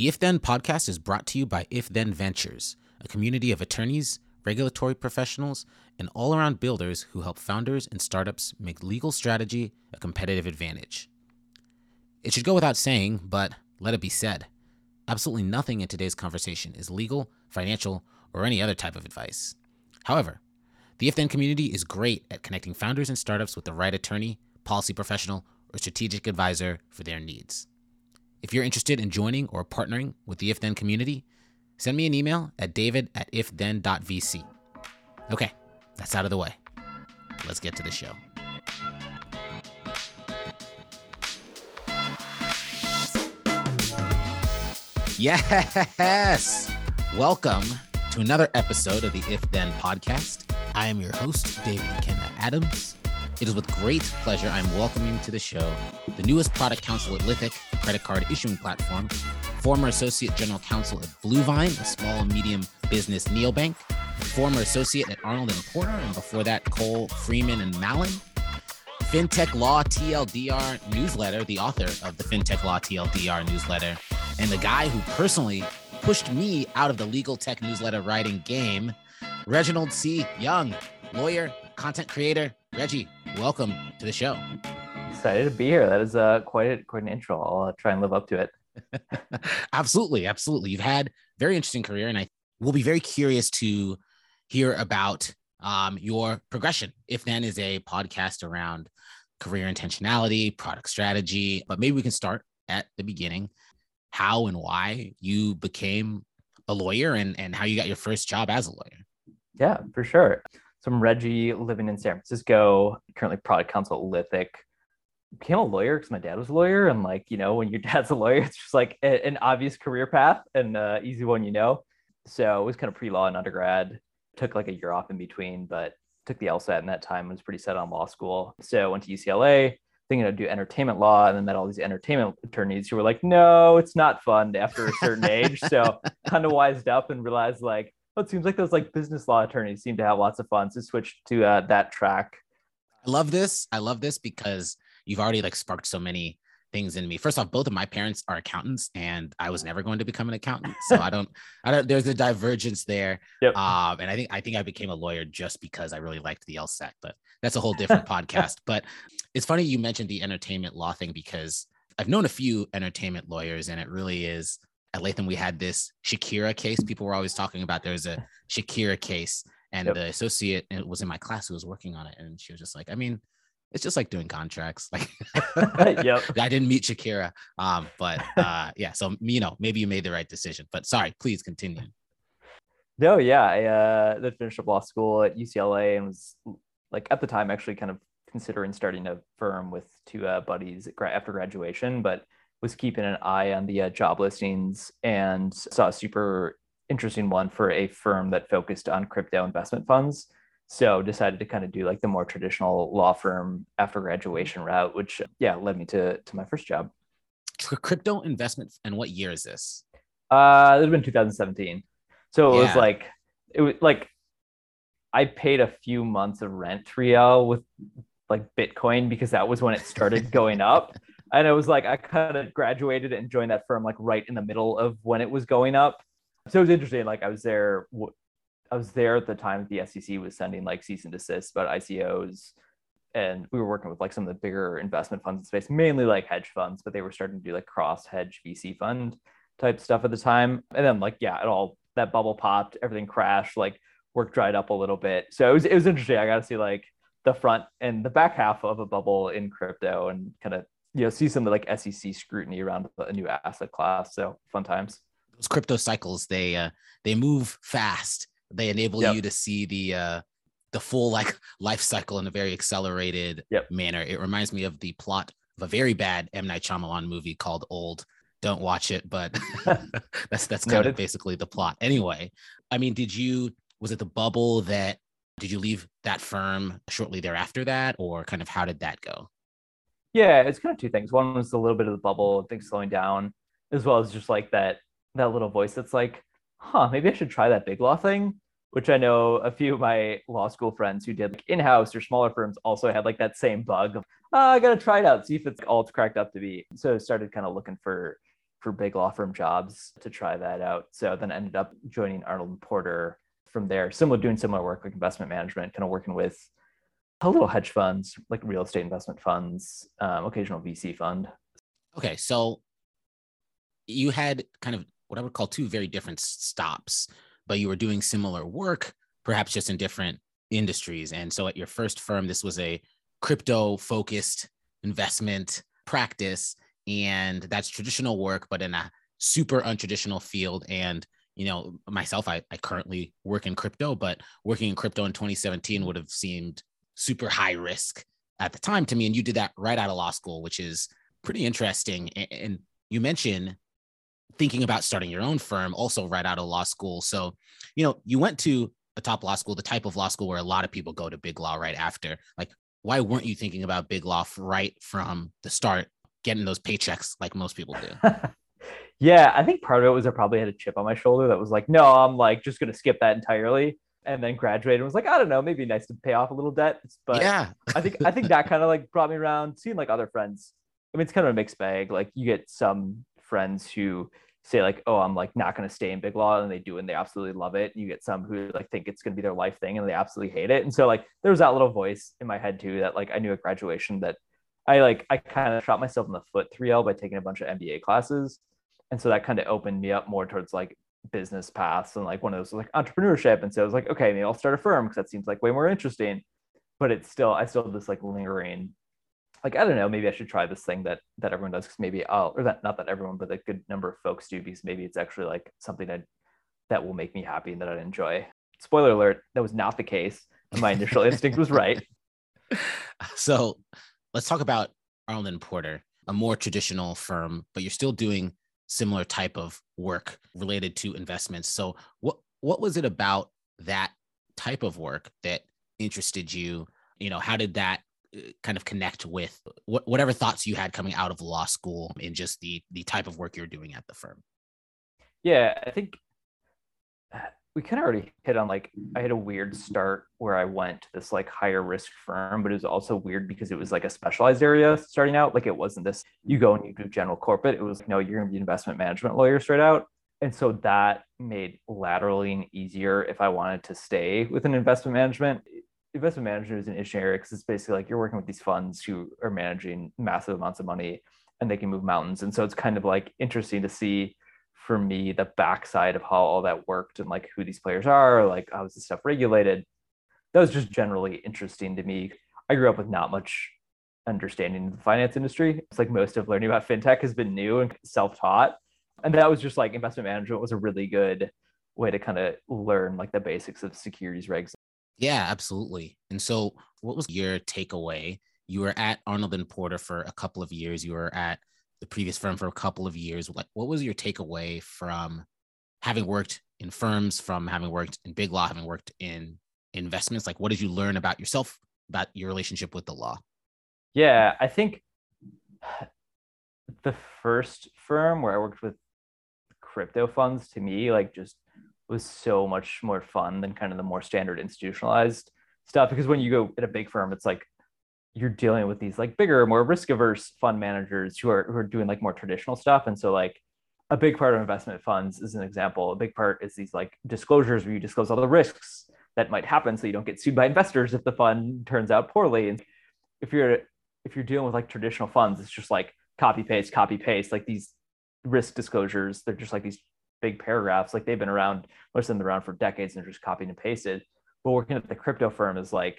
The If Then podcast is brought to you by If Then Ventures, a community of attorneys, regulatory professionals, and all around builders who help founders and startups make legal strategy a competitive advantage. It should go without saying, but let it be said absolutely nothing in today's conversation is legal, financial, or any other type of advice. However, the If Then community is great at connecting founders and startups with the right attorney, policy professional, or strategic advisor for their needs. If you're interested in joining or partnering with the If Then community, send me an email at david at ifthen.vc. Okay, that's out of the way. Let's get to the show. Yes! Welcome to another episode of the If Then podcast. I am your host, David McKenna Adams. It is with great pleasure I'm welcoming to the show the newest product counsel at Lithic, credit card issuing platform, former associate general counsel at Bluevine, a small and medium business neobank, former associate at Arnold and Porter, and before that, Cole, Freeman, and Mallon. FinTech Law TLDR newsletter, the author of the FinTech Law TLDR newsletter, and the guy who personally pushed me out of the legal tech newsletter writing game, Reginald C. Young, lawyer, content creator. Reggie, welcome to the show. Excited to be here. That is uh, quite a, quite an intro. I'll uh, try and live up to it. absolutely, absolutely. You've had very interesting career, and I will be very curious to hear about um, your progression. If then is a podcast around career intentionality, product strategy, but maybe we can start at the beginning. How and why you became a lawyer, and and how you got your first job as a lawyer. Yeah, for sure. So I'm Reggie, living in San Francisco, currently product counsel at Lithic. Became a lawyer because my dad was a lawyer, and like you know, when your dad's a lawyer, it's just like a, an obvious career path and uh, easy one, you know. So it was kind of pre-law in undergrad. Took like a year off in between, but took the LSAT in that time. Was pretty set on law school. So went to UCLA, thinking I'd do entertainment law, and then met all these entertainment attorneys who were like, "No, it's not fun after a certain age." So kind of wised up and realized like it seems like those like business law attorneys seem to have lots of fun. So switch to uh, that track. I love this. I love this because you've already like sparked so many things in me. First off, both of my parents are accountants, and I was never going to become an accountant. So I don't, I don't. There's a divergence there. Yep. Um, and I think I think I became a lawyer just because I really liked the LSAT, but that's a whole different podcast. But it's funny you mentioned the entertainment law thing because I've known a few entertainment lawyers, and it really is at Latham, we had this Shakira case. People were always talking about there's a Shakira case, and yep. the associate was in my class who was working on it, and she was just like, I mean, it's just like doing contracts. Like, yep. I didn't meet Shakira, um, but uh, yeah. So you know, maybe you made the right decision. But sorry, please continue. No, yeah, I uh, finished up law school at UCLA and was like at the time actually kind of considering starting a firm with two uh, buddies after graduation, but was keeping an eye on the uh, job listings and saw a super interesting one for a firm that focused on crypto investment funds. So decided to kind of do like the more traditional law firm after graduation route, which yeah led me to to my first job. Crypto investment and what year is this? Uh, it had been 2017. So it yeah. was like it was like I paid a few months of rent Riel with like Bitcoin because that was when it started going up and it was like I kind of graduated and joined that firm like right in the middle of when it was going up. So it was interesting. Like I was there, I was there at the time the SEC was sending like cease and desist about ICOs, and we were working with like some of the bigger investment funds in space, mainly like hedge funds, but they were starting to do like cross hedge VC fund type stuff at the time. And then like yeah, it all that bubble popped, everything crashed, like work dried up a little bit. So it was it was interesting. I got to see like the front and the back half of a bubble in crypto and kind of you know see some of like SEC scrutiny around a new asset class. So fun times. Those crypto cycles they uh, they move fast. They enable yep. you to see the uh, the full like life cycle in a very accelerated yep. manner. It reminds me of the plot of a very bad M Night Shyamalan movie called Old. Don't watch it, but that's that's kind Noted. of basically the plot. Anyway, I mean, did you was it the bubble that did you leave that firm shortly thereafter that, or kind of how did that go? Yeah, it's kind of two things. One was a little bit of the bubble, and things slowing down, as well as just like that that little voice that's like, huh, maybe I should try that big law thing. Which I know a few of my law school friends who did like in-house or smaller firms also had like that same bug of, oh, I gotta try it out, see if it's all it's cracked up to be. So I started kind of looking for for big law firm jobs to try that out. So then I ended up joining Arnold and Porter from there, similar doing similar work like investment management, kind of working with little hedge funds, like real estate investment funds, um, occasional VC fund. Okay, so you had kind of what I would call two very different stops, but you were doing similar work, perhaps just in different industries. And so at your first firm, this was a crypto focused investment practice. And that's traditional work, but in a super untraditional field. And, you know, myself, I, I currently work in crypto, but working in crypto in 2017 would have seemed super high risk at the time to me. And you did that right out of law school, which is pretty interesting. And you mentioned thinking about starting your own firm also right out of law school. So, you know, you went to a top law school, the type of law school where a lot of people go to big law right after. Like, why weren't you thinking about big law right from the start, getting those paychecks like most people do? yeah, I think part of it was I probably had a chip on my shoulder that was like, no, I'm like just gonna skip that entirely. And then graduated and was like, I don't know, maybe nice to pay off a little debt. But yeah, I think I think that kind of like brought me around, seeing like other friends. I mean, it's kind of a mixed bag. Like you get some friends who say like, oh, I'm like not going to stay in big law, and they do, and they absolutely love it. And you get some who like think it's going to be their life thing, and they absolutely hate it. And so like there was that little voice in my head too that like I knew at graduation that I like I kind of shot myself in the foot 3L by taking a bunch of MBA classes, and so that kind of opened me up more towards like business paths and like one of those like entrepreneurship. And so I was like, okay, maybe I'll start a firm because that seems like way more interesting. But it's still I still have this like lingering like I don't know, maybe I should try this thing that that everyone does because maybe I'll or that not that everyone, but a good number of folks do because maybe it's actually like something that that will make me happy and that I'd enjoy. Spoiler alert, that was not the case. My initial instinct was right. So let's talk about and Porter, a more traditional firm, but you're still doing similar type of work related to investments. So what what was it about that type of work that interested you? You know, how did that uh, kind of connect with wh- whatever thoughts you had coming out of law school and just the the type of work you're doing at the firm yeah i think we kind of already hit on like i had a weird start where i went to this like higher risk firm but it was also weird because it was like a specialized area starting out. Like it wasn't this you go and you do general corporate. It was no you're going to be investment management lawyer straight out. And so that made lateraling easier if i wanted to stay with an investment management. Investment management is an interesting area because it's basically like you're working with these funds who are managing massive amounts of money and they can move mountains. And so it's kind of like interesting to see for me the backside of how all that worked and like who these players are, like how is this stuff regulated. That was just generally interesting to me. I grew up with not much understanding of the finance industry. It's like most of learning about fintech has been new and self-taught. And that was just like investment management was a really good way to kind of learn like the basics of securities regs yeah, absolutely. And so, what was your takeaway? You were at Arnold and Porter for a couple of years. You were at the previous firm for a couple of years. Like, what was your takeaway from having worked in firms, from having worked in big law, having worked in investments? Like, what did you learn about yourself, about your relationship with the law? Yeah, I think the first firm where I worked with crypto funds to me, like, just was so much more fun than kind of the more standard institutionalized stuff because when you go at a big firm it's like you're dealing with these like bigger more risk averse fund managers who are who are doing like more traditional stuff and so like a big part of investment funds is an example a big part is these like disclosures where you disclose all the risks that might happen so you don't get sued by investors if the fund turns out poorly and if you're if you're dealing with like traditional funds it's just like copy paste copy paste like these risk disclosures they're just like these big paragraphs. Like they've been around, most of them around for decades and just copied and pasted. But working at the crypto firm is like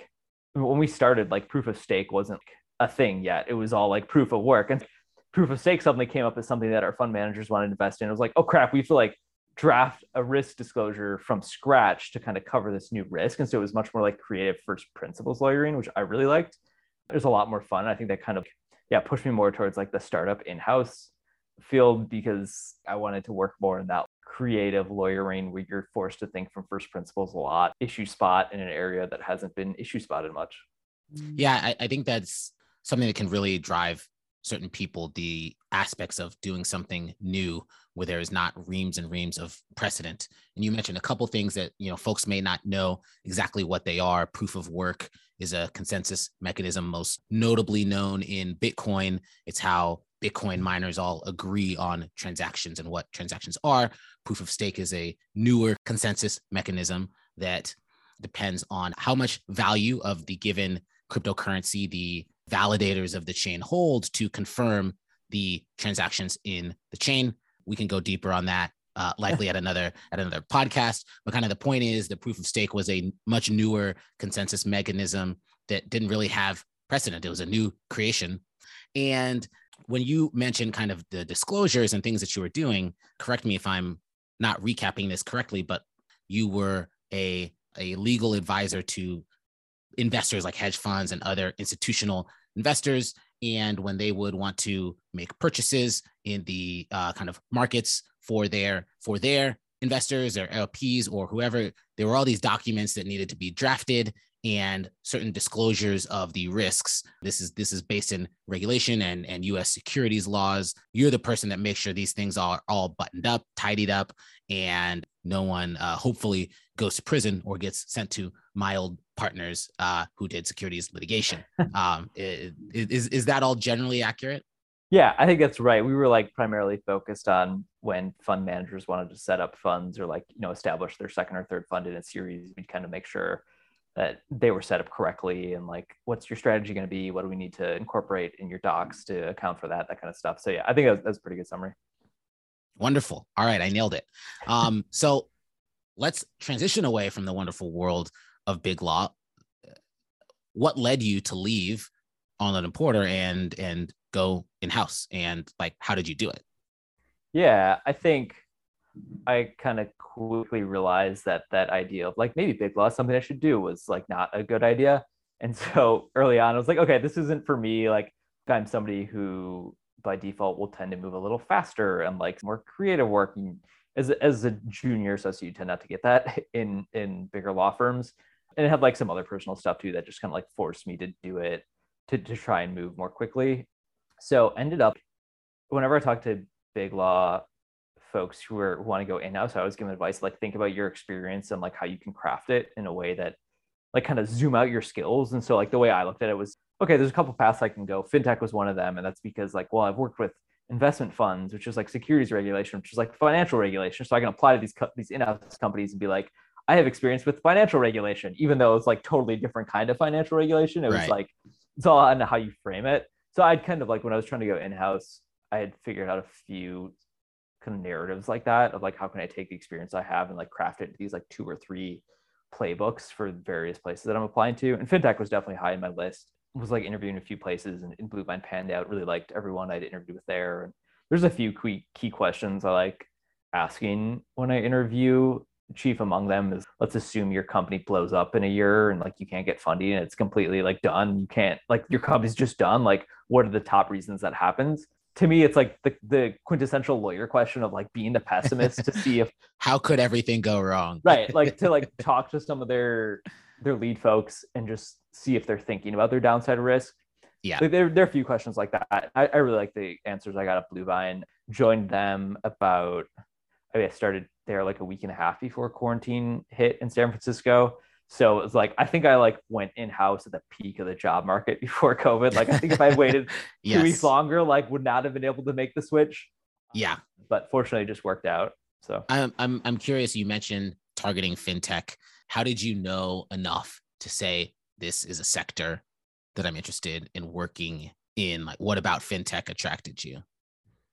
when we started, like proof of stake wasn't a thing yet. It was all like proof of work. And proof of stake suddenly came up as something that our fund managers wanted to invest in. It was like, oh crap, we have to like draft a risk disclosure from scratch to kind of cover this new risk. And so it was much more like creative first principles lawyering, which I really liked. There's a lot more fun. I think that kind of yeah pushed me more towards like the startup in-house field because I wanted to work more in that creative lawyering where you're forced to think from first principles a lot, issue spot in an area that hasn't been issue spotted much. Yeah, I, I think that's something that can really drive certain people the aspects of doing something new where there is not reams and reams of precedent. And you mentioned a couple things that you know folks may not know exactly what they are. Proof of work is a consensus mechanism most notably known in bitcoin. It's how Bitcoin miners all agree on transactions and what transactions are. Proof of stake is a newer consensus mechanism that depends on how much value of the given cryptocurrency the validators of the chain hold to confirm the transactions in the chain. We can go deeper on that uh, likely at another at another podcast. But kind of the point is the proof of stake was a much newer consensus mechanism that didn't really have precedent. It was a new creation. And when you mentioned kind of the disclosures and things that you were doing, correct me if I'm not recapping this correctly, but you were a a legal advisor to investors like hedge funds and other institutional investors. And when they would want to make purchases in the uh, kind of markets for their for their investors or LPs or whoever, there were all these documents that needed to be drafted and certain disclosures of the risks. This is this is based in regulation and, and US securities laws. You're the person that makes sure these things are all buttoned up, tidied up, and no one uh, hopefully goes to prison or gets sent to my old partners uh, who did securities litigation. um, is, is that all generally accurate? Yeah, I think that's right. We were like primarily focused on when fund managers wanted to set up funds or like, you know, establish their second or third fund in a series. We'd kind of make sure that they were set up correctly and like what's your strategy going to be? What do we need to incorporate in your docs to account for that that kind of stuff? So yeah i think that's, that's a pretty good summary. Wonderful. All right i nailed it. Um, so let's transition away from the wonderful world of big law. What led you to leave Arnold and Porter and and go in house and like how did you do it? Yeah i think I kind of quickly realized that that idea of like maybe big law something I should do was like not a good idea. And so early on, I was like, okay, this isn't for me. Like I'm somebody who by default will tend to move a little faster and like more creative work. And as as a junior associate, you tend not to get that in in bigger law firms. And it had like some other personal stuff too that just kind of like forced me to do it to to try and move more quickly. So ended up whenever I talk to big law folks who are who want to go in house, I always give them advice like think about your experience and like how you can craft it in a way that like kind of zoom out your skills. And so like the way I looked at it was okay, there's a couple paths I can go. Fintech was one of them, and that's because like well, I've worked with investment funds, which is like securities regulation, which is like financial regulation. So I can apply to these co- these in-house companies and be like, I have experience with financial regulation, even though it's like totally different kind of financial regulation. It was right. like it's all on how you frame it. So I'd kind of like when I was trying to go in-house, I had figured out a few kind of narratives like that of like how can I take the experience I have and like craft it into these like two or three playbooks for various places that I'm applying to. And fintech was definitely high in my list. Was like interviewing a few places and, and Bluevine panned out. Really liked everyone I'd interviewed with there. And there's a few key key questions I like asking when I interview. Chief among them is let's assume your company blows up in a year and like you can't get funding and it's completely like done. You can't like your company's just done. Like what are the top reasons that happens? To me it's like the, the quintessential lawyer question of like being the pessimist to see if how could everything go wrong? Right like to like talk to some of their their lead folks and just see if they're thinking about their downside risk. Yeah. Like there, there are a few questions like that. I, I really like the answers i got at bluevine joined them about I, mean, I started there like a week and a half before quarantine hit in san francisco so it was like I think I like went in house at the peak of the job market before COVID. Like I think if I waited yes. two weeks longer, like would not have been able to make the switch. Yeah, um, but fortunately, it just worked out. So I'm I'm I'm curious. You mentioned targeting fintech. How did you know enough to say this is a sector that I'm interested in working in? Like, what about fintech attracted you?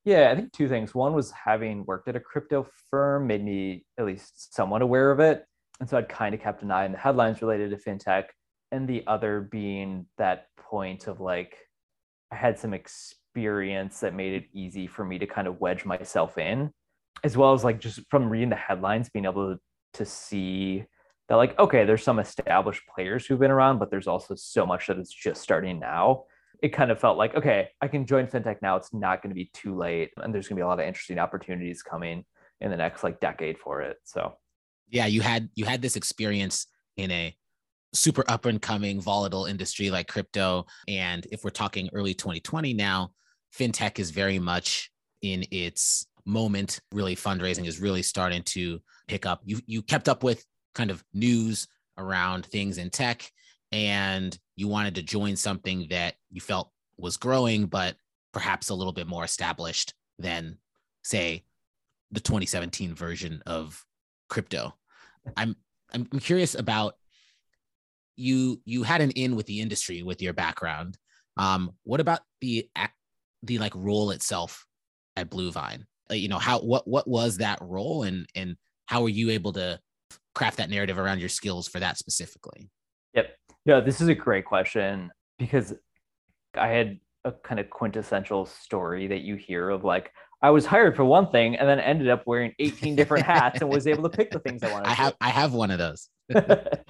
Yeah, I think two things. One was having worked at a crypto firm made me at least somewhat aware of it and so I'd kind of kept an eye on the headlines related to fintech, and the other being that point of like I had some experience that made it easy for me to kind of wedge myself in, as well as like just from reading the headlines, being able to, to see that like okay, there's some established players who've been around, but there's also so much that is just starting now. It kind of felt like okay, I can join fintech now. It's not going to be too late, and there's going to be a lot of interesting opportunities coming in the next like decade for it. So yeah, you had you had this experience in a super up and coming volatile industry like crypto. And if we're talking early 2020 now, fintech is very much in its moment. Really, fundraising is really starting to pick up. You you kept up with kind of news around things in tech, and you wanted to join something that you felt was growing, but perhaps a little bit more established than, say, the 2017 version of crypto. I'm I'm curious about you. You had an in with the industry with your background. Um, what about the the like role itself at Bluevine? You know, how what what was that role, and and how were you able to craft that narrative around your skills for that specifically? Yep. Yeah, this is a great question because I had a kind of quintessential story that you hear of like I was hired for one thing and then ended up wearing 18 different hats and was able to pick the things I wanted. I have I have one of those.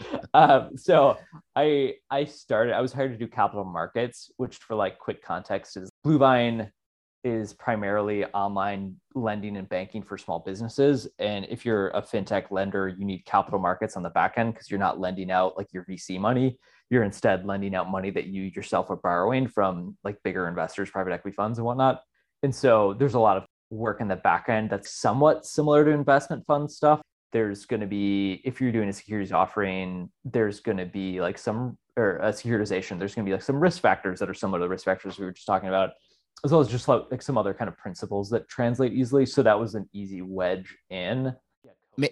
um, so I I started I was hired to do capital markets, which for like quick context is Bluevine is primarily online lending and banking for small businesses. And if you're a fintech lender, you need capital markets on the back end because you're not lending out like your VC money. You're instead lending out money that you yourself are borrowing from like bigger investors, private equity funds, and whatnot. And so there's a lot of work in the back end that's somewhat similar to investment fund stuff. There's going to be, if you're doing a securities offering, there's going to be like some, or a securitization, there's going to be like some risk factors that are similar to the risk factors we were just talking about, as well as just like, some other kind of principles that translate easily. So that was an easy wedge in.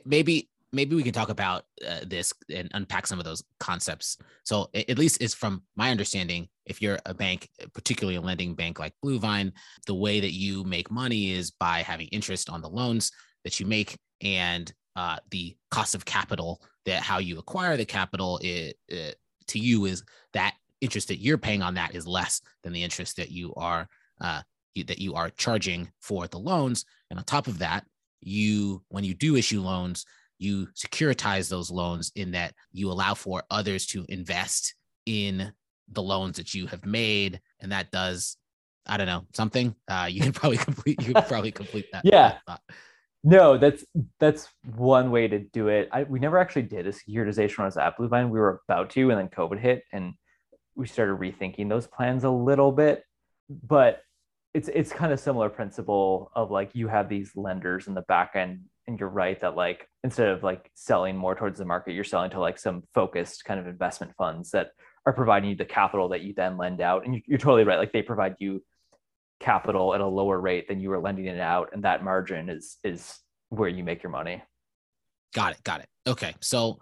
Maybe maybe we can talk about uh, this and unpack some of those concepts. So, at least is from my understanding, if you're a bank, particularly a lending bank like Bluevine, the way that you make money is by having interest on the loans that you make and uh, the cost of capital that how you acquire the capital it, it, to you is that interest that you're paying on that is less than the interest that you are uh, you, that you are charging for the loans and on top of that you when you do issue loans you securitize those loans in that you allow for others to invest in the loans that you have made and that does i don't know something? Uh, you can probably complete you can probably complete that yeah. no that's that's one way to do it. I, we never actually did a securitization when I was at bluevine we were about to and then covid hit and we started rethinking those plans a little bit. But it's it's kind of similar principle of like you have these lenders in the back end and you're right that like instead of like selling more towards the market you're selling to like some focused kind of investment funds that are providing you the capital that you then lend out. And you're totally right like they provide you capital at a lower rate than you were lending it out and that margin is is where you make your money. Got it got it. Okay so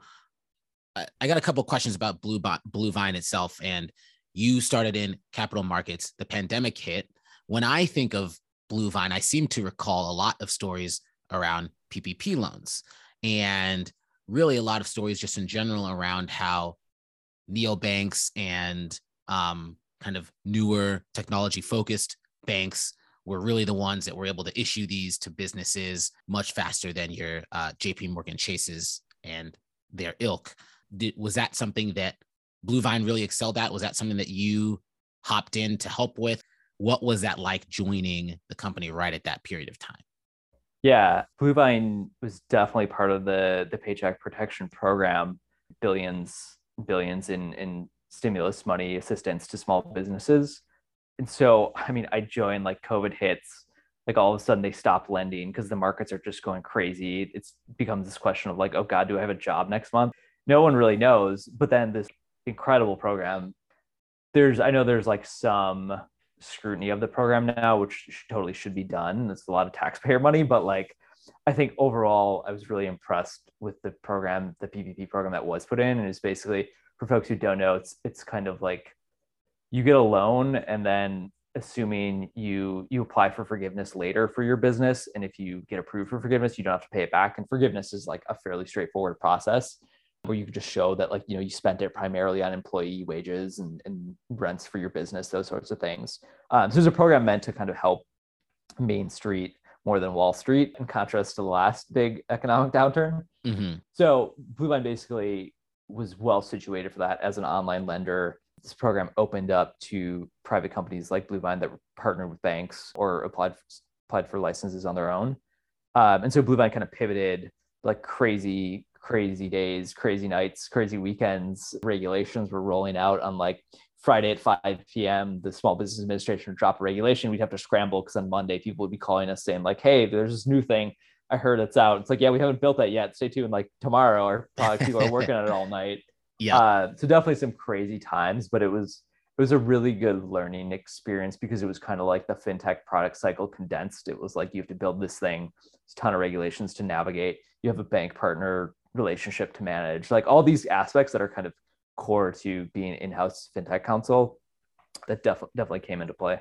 i got a couple questions about blue blue vine itself and you started in capital markets. The pandemic hit. When i think of blue vine i seem to recall a lot of stories around PPP loans. And really a lot of stories just in general around how neobanks and um, kind of newer technology focused banks were really the ones that were able to issue these to businesses much faster than your uh, JP Morgan Chases and their ilk. Did, was that something that Bluevine really excelled at? Was that something that you hopped in to help with? What was that like joining the company right at that period of time? Yeah, Bluevine was definitely part of the the Paycheck Protection Program, billions billions in in stimulus money assistance to small businesses. And so, I mean, I joined like COVID hits, like all of a sudden they stopped lending because the markets are just going crazy. It's becomes this question of like, oh God, do I have a job next month? No one really knows. But then this incredible program, there's I know there's like some scrutiny of the program now, which totally should be done. It's a lot of taxpayer money, but like I think overall, I was really impressed with the program, the PPP program that was put in, and it's basically for folks who don't know, it's it's kind of like you get a loan, and then assuming you you apply for forgiveness later for your business, and if you get approved for forgiveness, you don't have to pay it back. And forgiveness is like a fairly straightforward process where you could just show that like you know you spent it primarily on employee wages and, and rents for your business those sorts of things um, so there's a program meant to kind of help main street more than wall street in contrast to the last big economic downturn mm-hmm. so bluevine basically was well situated for that as an online lender this program opened up to private companies like bluevine that partnered with banks or applied applied for licenses on their own um, and so bluevine kind of pivoted like crazy crazy days, crazy nights, crazy weekends. Regulations were rolling out on like Friday at 5 p.m. The Small Business Administration would drop a regulation. We'd have to scramble because on Monday people would be calling us saying like, "Hey, there's this new thing. I heard it's out." It's like, yeah, we haven't built that yet. Stay tuned. Like tomorrow, or probably people are working on it all night. Yeah. Uh, so definitely some crazy times, but it was it was a really good learning experience because it was kind of like the fintech product cycle condensed. It was like you have to build this thing, it's a ton of regulations to navigate. You have a bank partner relationship to manage, like all these aspects that are kind of core to being in-house fintech counsel that def- definitely came into play.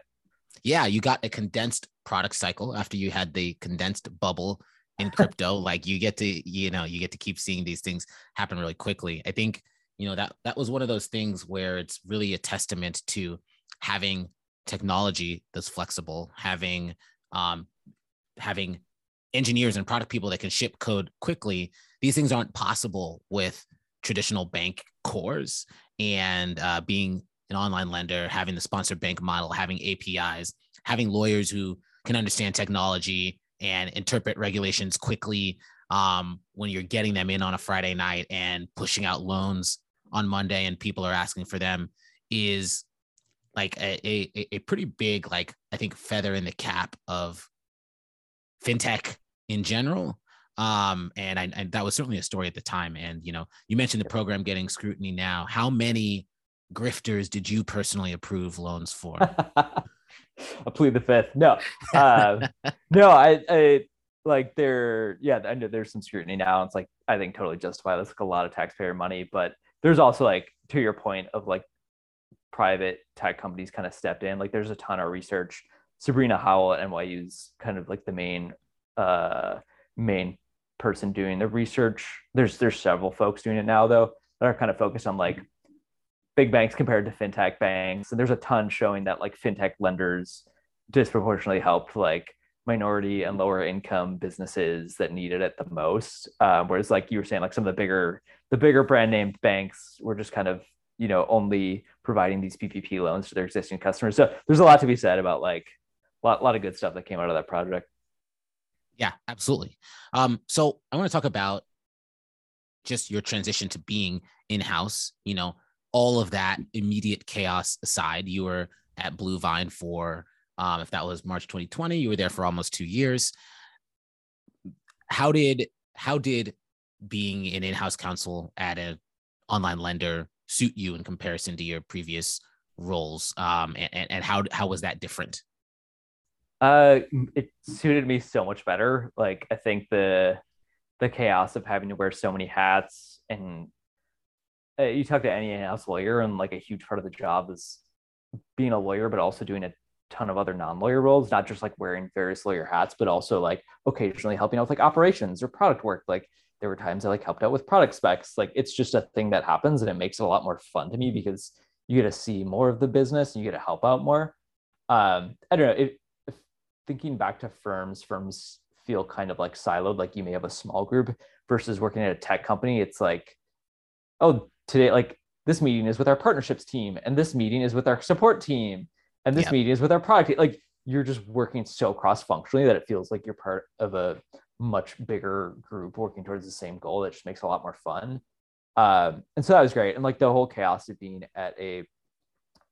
Yeah, you got a condensed product cycle after you had the condensed bubble in crypto. like you get to, you know, you get to keep seeing these things happen really quickly. I think you know that that was one of those things where it's really a testament to having technology that's flexible having um having engineers and product people that can ship code quickly these things aren't possible with traditional bank cores and uh, being an online lender having the sponsored bank model having apis having lawyers who can understand technology and interpret regulations quickly um, when you're getting them in on a friday night and pushing out loans on Monday and people are asking for them is like a, a, a pretty big, like, I think, feather in the cap of fintech in general. Um, and I, and that was certainly a story at the time. And, you know, you mentioned the program getting scrutiny now. How many grifters did you personally approve loans for? I plead the fifth. No, uh, no, I, I like there. Yeah, I know there's some scrutiny now. It's like I think totally justified. That's like a lot of taxpayer money, but there's also like to your point of like private tech companies kind of stepped in. Like there's a ton of research. Sabrina Howell at NYU's kind of like the main uh main person doing the research. There's there's several folks doing it now though that are kind of focused on like big banks compared to fintech banks. And there's a ton showing that like fintech lenders disproportionately helped like minority and lower income businesses that needed it the most. Uh, whereas like you were saying, like some of the bigger the bigger brand name banks were just kind of you know only providing these PPP loans to their existing customers. So there's a lot to be said about like a lot, lot of good stuff that came out of that project. Yeah, absolutely. Um, so I want to talk about just your transition to being in-house. You know, all of that immediate chaos aside, you were at Bluevine for um, if that was March 2020, you were there for almost two years. How did how did being an in-house counsel at an online lender suit you in comparison to your previous roles? Um, and, and how how was that different? Uh, it suited me so much better. Like I think the the chaos of having to wear so many hats and uh, you talk to any in-house lawyer and like a huge part of the job is being a lawyer but also doing a ton of other non-lawyer roles, not just like wearing various lawyer hats, but also like occasionally helping out with like operations or product work. Like there were times I like helped out with product specs. Like it's just a thing that happens and it makes it a lot more fun to me because you get to see more of the business and you get to help out more. Um, I don't know if thinking back to firms, firms feel kind of like siloed, like you may have a small group versus working at a tech company. It's like, oh, today, like this meeting is with our partnerships team and this meeting is with our support team and this meeting is with our product like you're just working so cross functionally that it feels like you're part of a much bigger group working towards the same goal that just makes a lot more fun um, and so that was great and like the whole chaos of being at a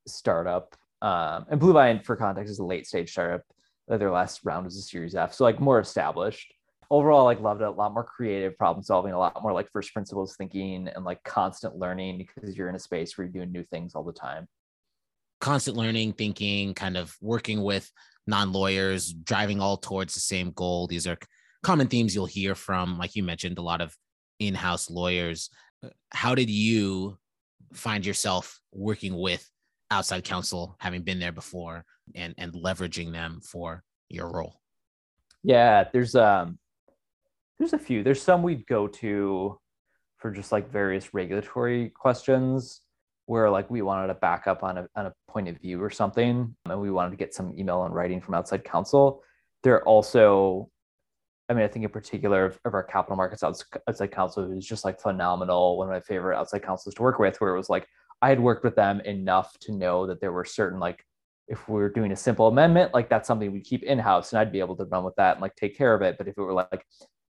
startup um, and Bluevine for context is a late stage startup their last round was a series f so like more established overall like loved it a lot more creative problem solving a lot more like first principles thinking and like constant learning because you're in a space where you're doing new things all the time constant learning, thinking, kind of working with non lawyers, driving all towards the same goal. These are common themes you'll hear from, like you mentioned, a lot of in house lawyers. How did you find yourself working with outside counsel, having been there before, and and leveraging them for your role? Yeah, there's um, there's a few. There's some we'd go to for just like various regulatory questions where like we wanted a backup on a, on a point of view or something and we wanted to get some email and writing from outside counsel there also i mean i think in particular of, of our capital markets outside counsel who's just like phenomenal one of my favorite outside counsels to work with where it was like i had worked with them enough to know that there were certain like if we are doing a simple amendment like that's something we keep in-house and i'd be able to run with that and like take care of it but if it were like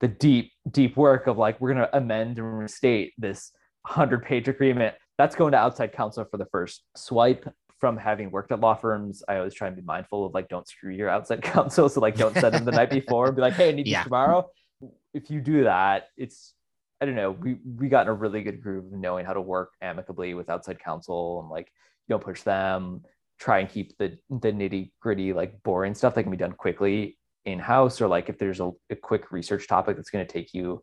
the deep deep work of like we're going to amend and restate this 100 page agreement that's going to outside counsel for the first swipe from having worked at law firms, I always try and be mindful of like don't screw your outside counsel. So like don't send them the night before and be like, hey, I need yeah. you tomorrow. If you do that, it's I don't know, we we got in a really good groove of knowing how to work amicably with outside counsel and like don't push them try and keep the the nitty gritty like boring stuff that can be done quickly in house or like if there's a, a quick research topic that's going to take you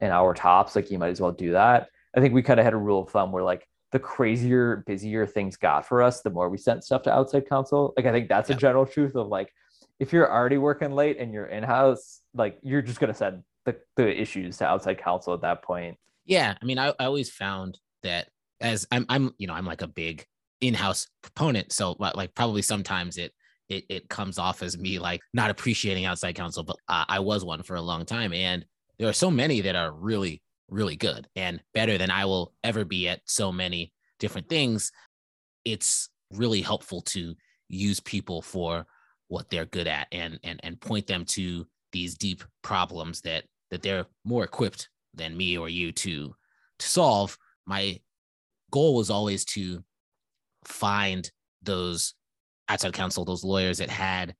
an hour tops like you might as well do that i think we kind of had a rule of thumb where like the crazier busier things got for us the more we sent stuff to outside counsel like i think that's yeah. a general truth of like if you're already working late and you're in house like you're just going to send the, the issues to outside counsel at that point. Yeah i mean I, I always found that as i'm i'm you know i'm like a big in-house proponent so like probably sometimes it it, it comes off as me like not appreciating outside counsel but uh, i was one for a long time and there are so many that are really really good and better than i will ever be at so many different things. It's really helpful to use people for what they're good at and and and point them to these deep problems that that they're more equipped than me or you to to solve my goal was always to find those outside counsel, those lawyers that had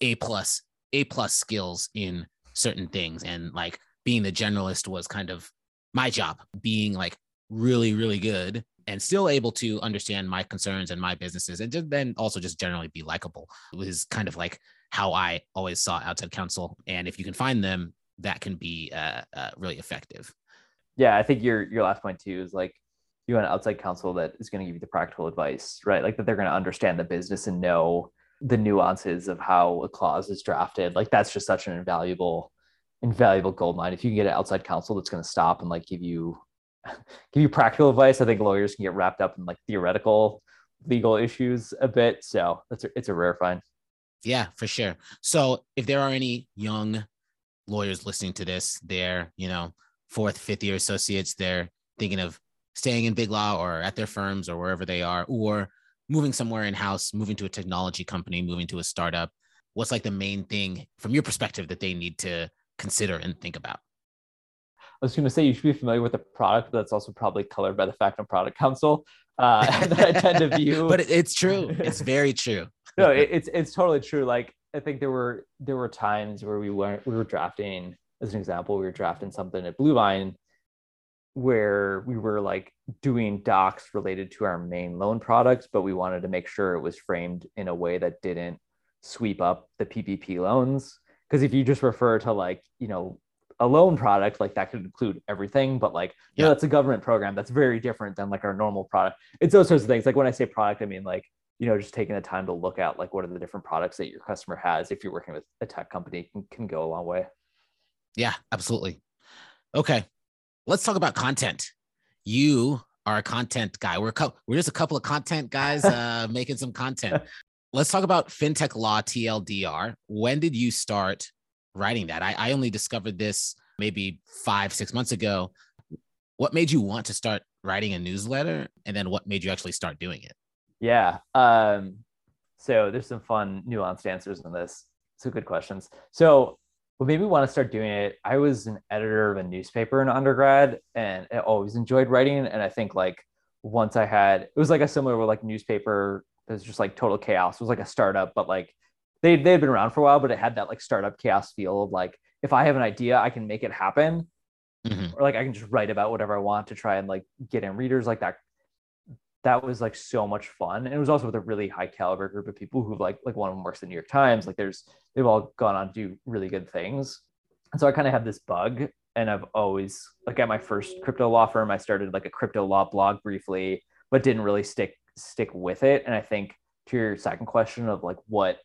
a plus, a plus skills in certain things. And like being the generalist was kind of my job, being like really, really good and still able to understand my concerns and my businesses and just then also just generally be likable it was kind of like how I always saw outside counsel. And if you can find them, that can be uh, uh, really effective. Yeah, I think your your last point too is like you want an outside counsel that is going to give you the practical advice, right? Like that they're going to understand the business and know the nuances of how a clause is drafted. Like that's just such an invaluable, invaluable gold mine. If you can get an outside counsel that's going to stop and like give you give you practical advice, I think lawyers can get wrapped up in like theoretical legal issues a bit. So that's a, it's a rare find. Yeah, for sure. So if there are any young lawyers listening to this, they're, you know, fourth, fifth year associates, they're thinking of staying in big law or at their firms or wherever they are, or moving somewhere in house, moving to a technology company, moving to a startup? What's like the main thing from your perspective that they need to consider and think about? I was going to say you should be familiar with the product, but that's also probably colored by the fact I'm product counsel. Uh, that I tend to view, but it's true. It's very true. no, it, it's it's totally true. Like I think there were there were times where we weren't we were drafting, as an example, we were drafting something at Bluevine where we were like doing docs related to our main loan products, but we wanted to make sure it was framed in a way that didn't sweep up the PPP loans. Because if you just refer to like, you know, a loan product, like that could include everything, but like, you yeah. know, that's a government program that's very different than like our normal product. It's those sorts of things. Like when I say product, I mean like, you know, just taking the time to look at like what are the different products that your customer has if you're working with a tech company can, can go a long way. Yeah, absolutely. Okay let's talk about content. You are a content guy. We're a couple, we're just a couple of content guys uh, making some content. Let's talk about fintech law TLDR. When did you start writing that? I, I only discovered this maybe five six months ago. What made you want to start writing a newsletter, and then what made you actually start doing it? Yeah. Um, so there's some fun nuanced answers in this. So good questions. So what made me want to start doing it i was an editor of a newspaper in undergrad and i always enjoyed writing and i think like once i had it was like a similar like newspaper it was just like total chaos it was like a startup but like they, they had been around for a while but it had that like startup chaos feel of like if i have an idea i can make it happen mm-hmm. or like i can just write about whatever i want to try and like get in readers like that that was like so much fun. And it was also with a really high caliber group of people who like like one of them works at the New York Times. Like there's they've all gone on to do really good things. And so I kind of have this bug. And I've always like at my first crypto law firm, I started like a crypto law blog briefly, but didn't really stick stick with it. And I think to your second question of like what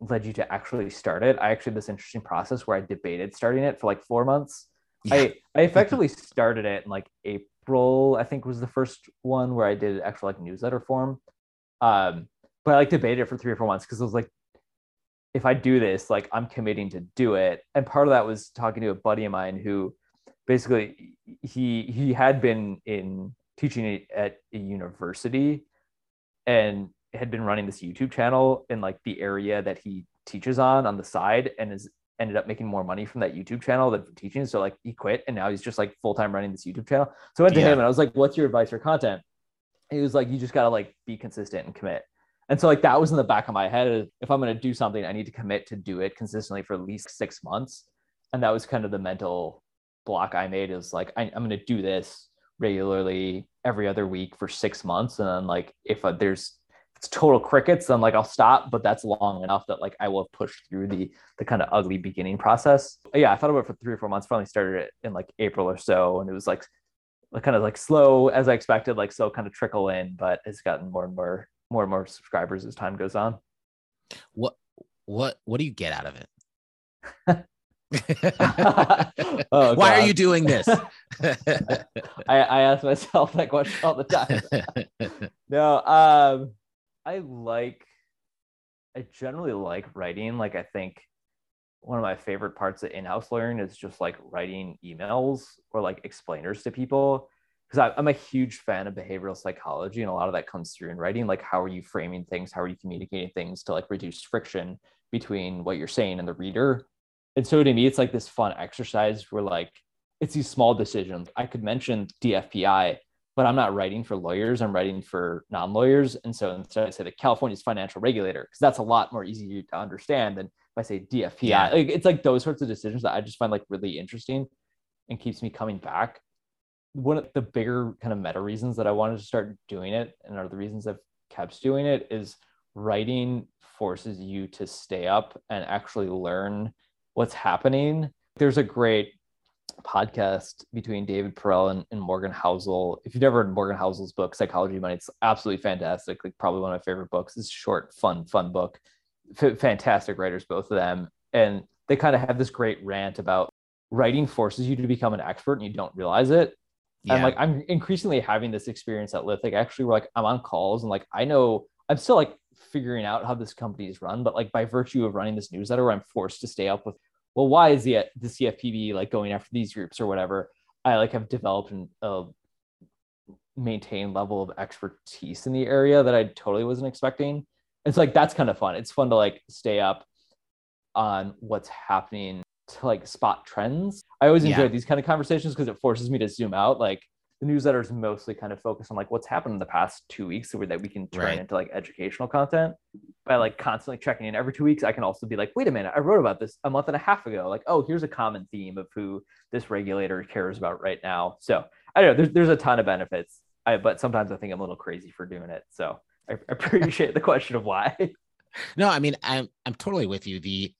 led you to actually start it, I actually had this interesting process where I debated starting it for like four months. Yeah. I I effectively started it in like April April, I think was the first one where I did actual like newsletter form. Um, but I like debated it for three or four months because I was like, if I do this, like I'm committing to do it. And part of that was talking to a buddy of mine who basically he he had been in teaching at a university and had been running this YouTube channel in like the area that he teaches on on the side and is ended up making more money from that YouTube channel than from teaching. So like he quit and now he's just like full time running this YouTube channel. So I went to yeah. him and I was like, "What's your advice for content?" He was like, "You just gotta like be consistent and commit." And so like that was in the back of my head. If I'm gonna do something, I need to commit to do it consistently for at least six months. And that was kind of the mental block I made. Is like I, I'm gonna do this regularly every other week for six months. And then like if uh, there's it's total crickets, then like I'll stop, but that's long enough that like I will have pushed through the the kind of ugly beginning process. But yeah, I thought about it for three or four months. Finally started it in like April or so, and it was like kind of like slow as I expected, like so kind of trickle in, but it's gotten more and more more and more subscribers as time goes on. What what what do you get out of it? oh, Why are you doing this? I, I ask myself that question all the time. no, um, I like, I generally like writing. Like, I think one of my favorite parts of in-house learning is just like writing emails or like explainers to people. Because I'm a huge fan of behavioral psychology and a lot of that comes through in writing. Like how are you framing things? How are you communicating things to like reduce friction between what you're saying and the reader? And so to me it's like this fun exercise where like it's these small decisions. I could mention dfpi but i'm not writing for lawyers i'm writing for non-lawyers and so instead i say the california's financial regulator because that's a lot more easy to understand than if I say DFPI, yeah. like it's like those sorts of decisions that I just find like really interesting and keeps me coming back. One of the bigger kind of meta reasons that I wanted to start doing it and are the reasons I've kept doing it is writing forces you to stay up and actually learn what's happening. There's a great podcast between David Perell and, and, Morgan Housel. If you've never read Morgan Housel's book, Psychology Money, it's absolutely fantastic. Like probably one of my favorite books. It's short, fun, fun book f- fantastic writers, both of them. And they kind of have this great rant about writing forces you to become an expert and you don't realize it. Yeah. And like I'm increasingly having this experience at Lithic. Actually, we're like I'm on calls and like I know I'm still like figuring out how this company is run, but like by virtue of running this newsletter, I'm forced to stay up with well, why is the the CFPB like going after these groups or whatever? I like have developed an, a maintained level of expertise in the area that I totally wasn't expecting it's like that's kind of fun. It's fun to like stay up on what's happening to like spot trends. I always enjoy yeah. these kind of conversations because it forces me to zoom out. Like the newsletter is mostly kind of focused on like what's happened in the past two weeks so that we can turn right. into like educational content by like constantly checking in every two weeks. I can also be like, wait a minute, I wrote about this a month and a half ago. Like, oh, here's a common theme of who this regulator cares about right now. So I don't know, there's there's a ton of benefits. I, but sometimes I think I'm a little crazy for doing it. So I appreciate the question of why. No, I mean, I'm I'm totally with you. The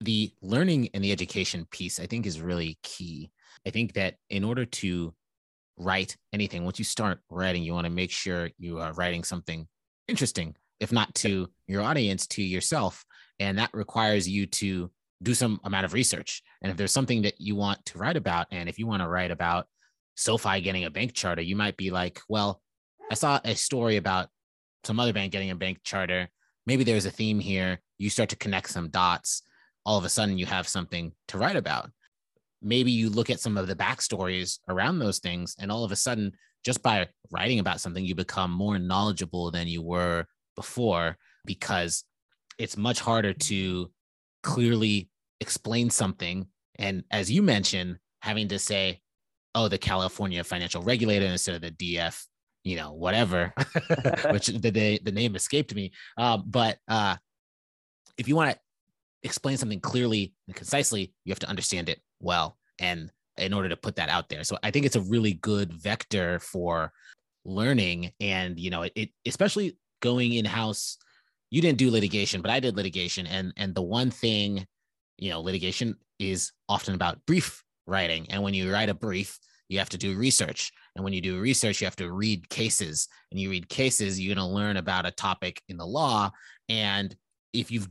the learning and the education piece, I think, is really key. I think that in order to write anything, once you start writing, you want to make sure you are writing something interesting, if not to your audience, to yourself. And that requires you to do some amount of research. And if there's something that you want to write about, and if you want to write about SoFi getting a bank charter, you might be like, well, I saw a story about some other bank getting a bank charter. Maybe there's a theme here. You start to connect some dots. All of a sudden, you have something to write about. Maybe you look at some of the backstories around those things, and all of a sudden, just by writing about something, you become more knowledgeable than you were before because it's much harder to clearly explain something. And as you mentioned, having to say, oh, the California financial regulator instead of the DF you know whatever which the, the the name escaped me um, but uh, if you want to explain something clearly and concisely you have to understand it well and in order to put that out there so i think it's a really good vector for learning and you know it, it especially going in house you didn't do litigation but i did litigation and and the one thing you know litigation is often about brief writing and when you write a brief you have to do research. And when you do research, you have to read cases. And you read cases, you're going to learn about a topic in the law. And if you've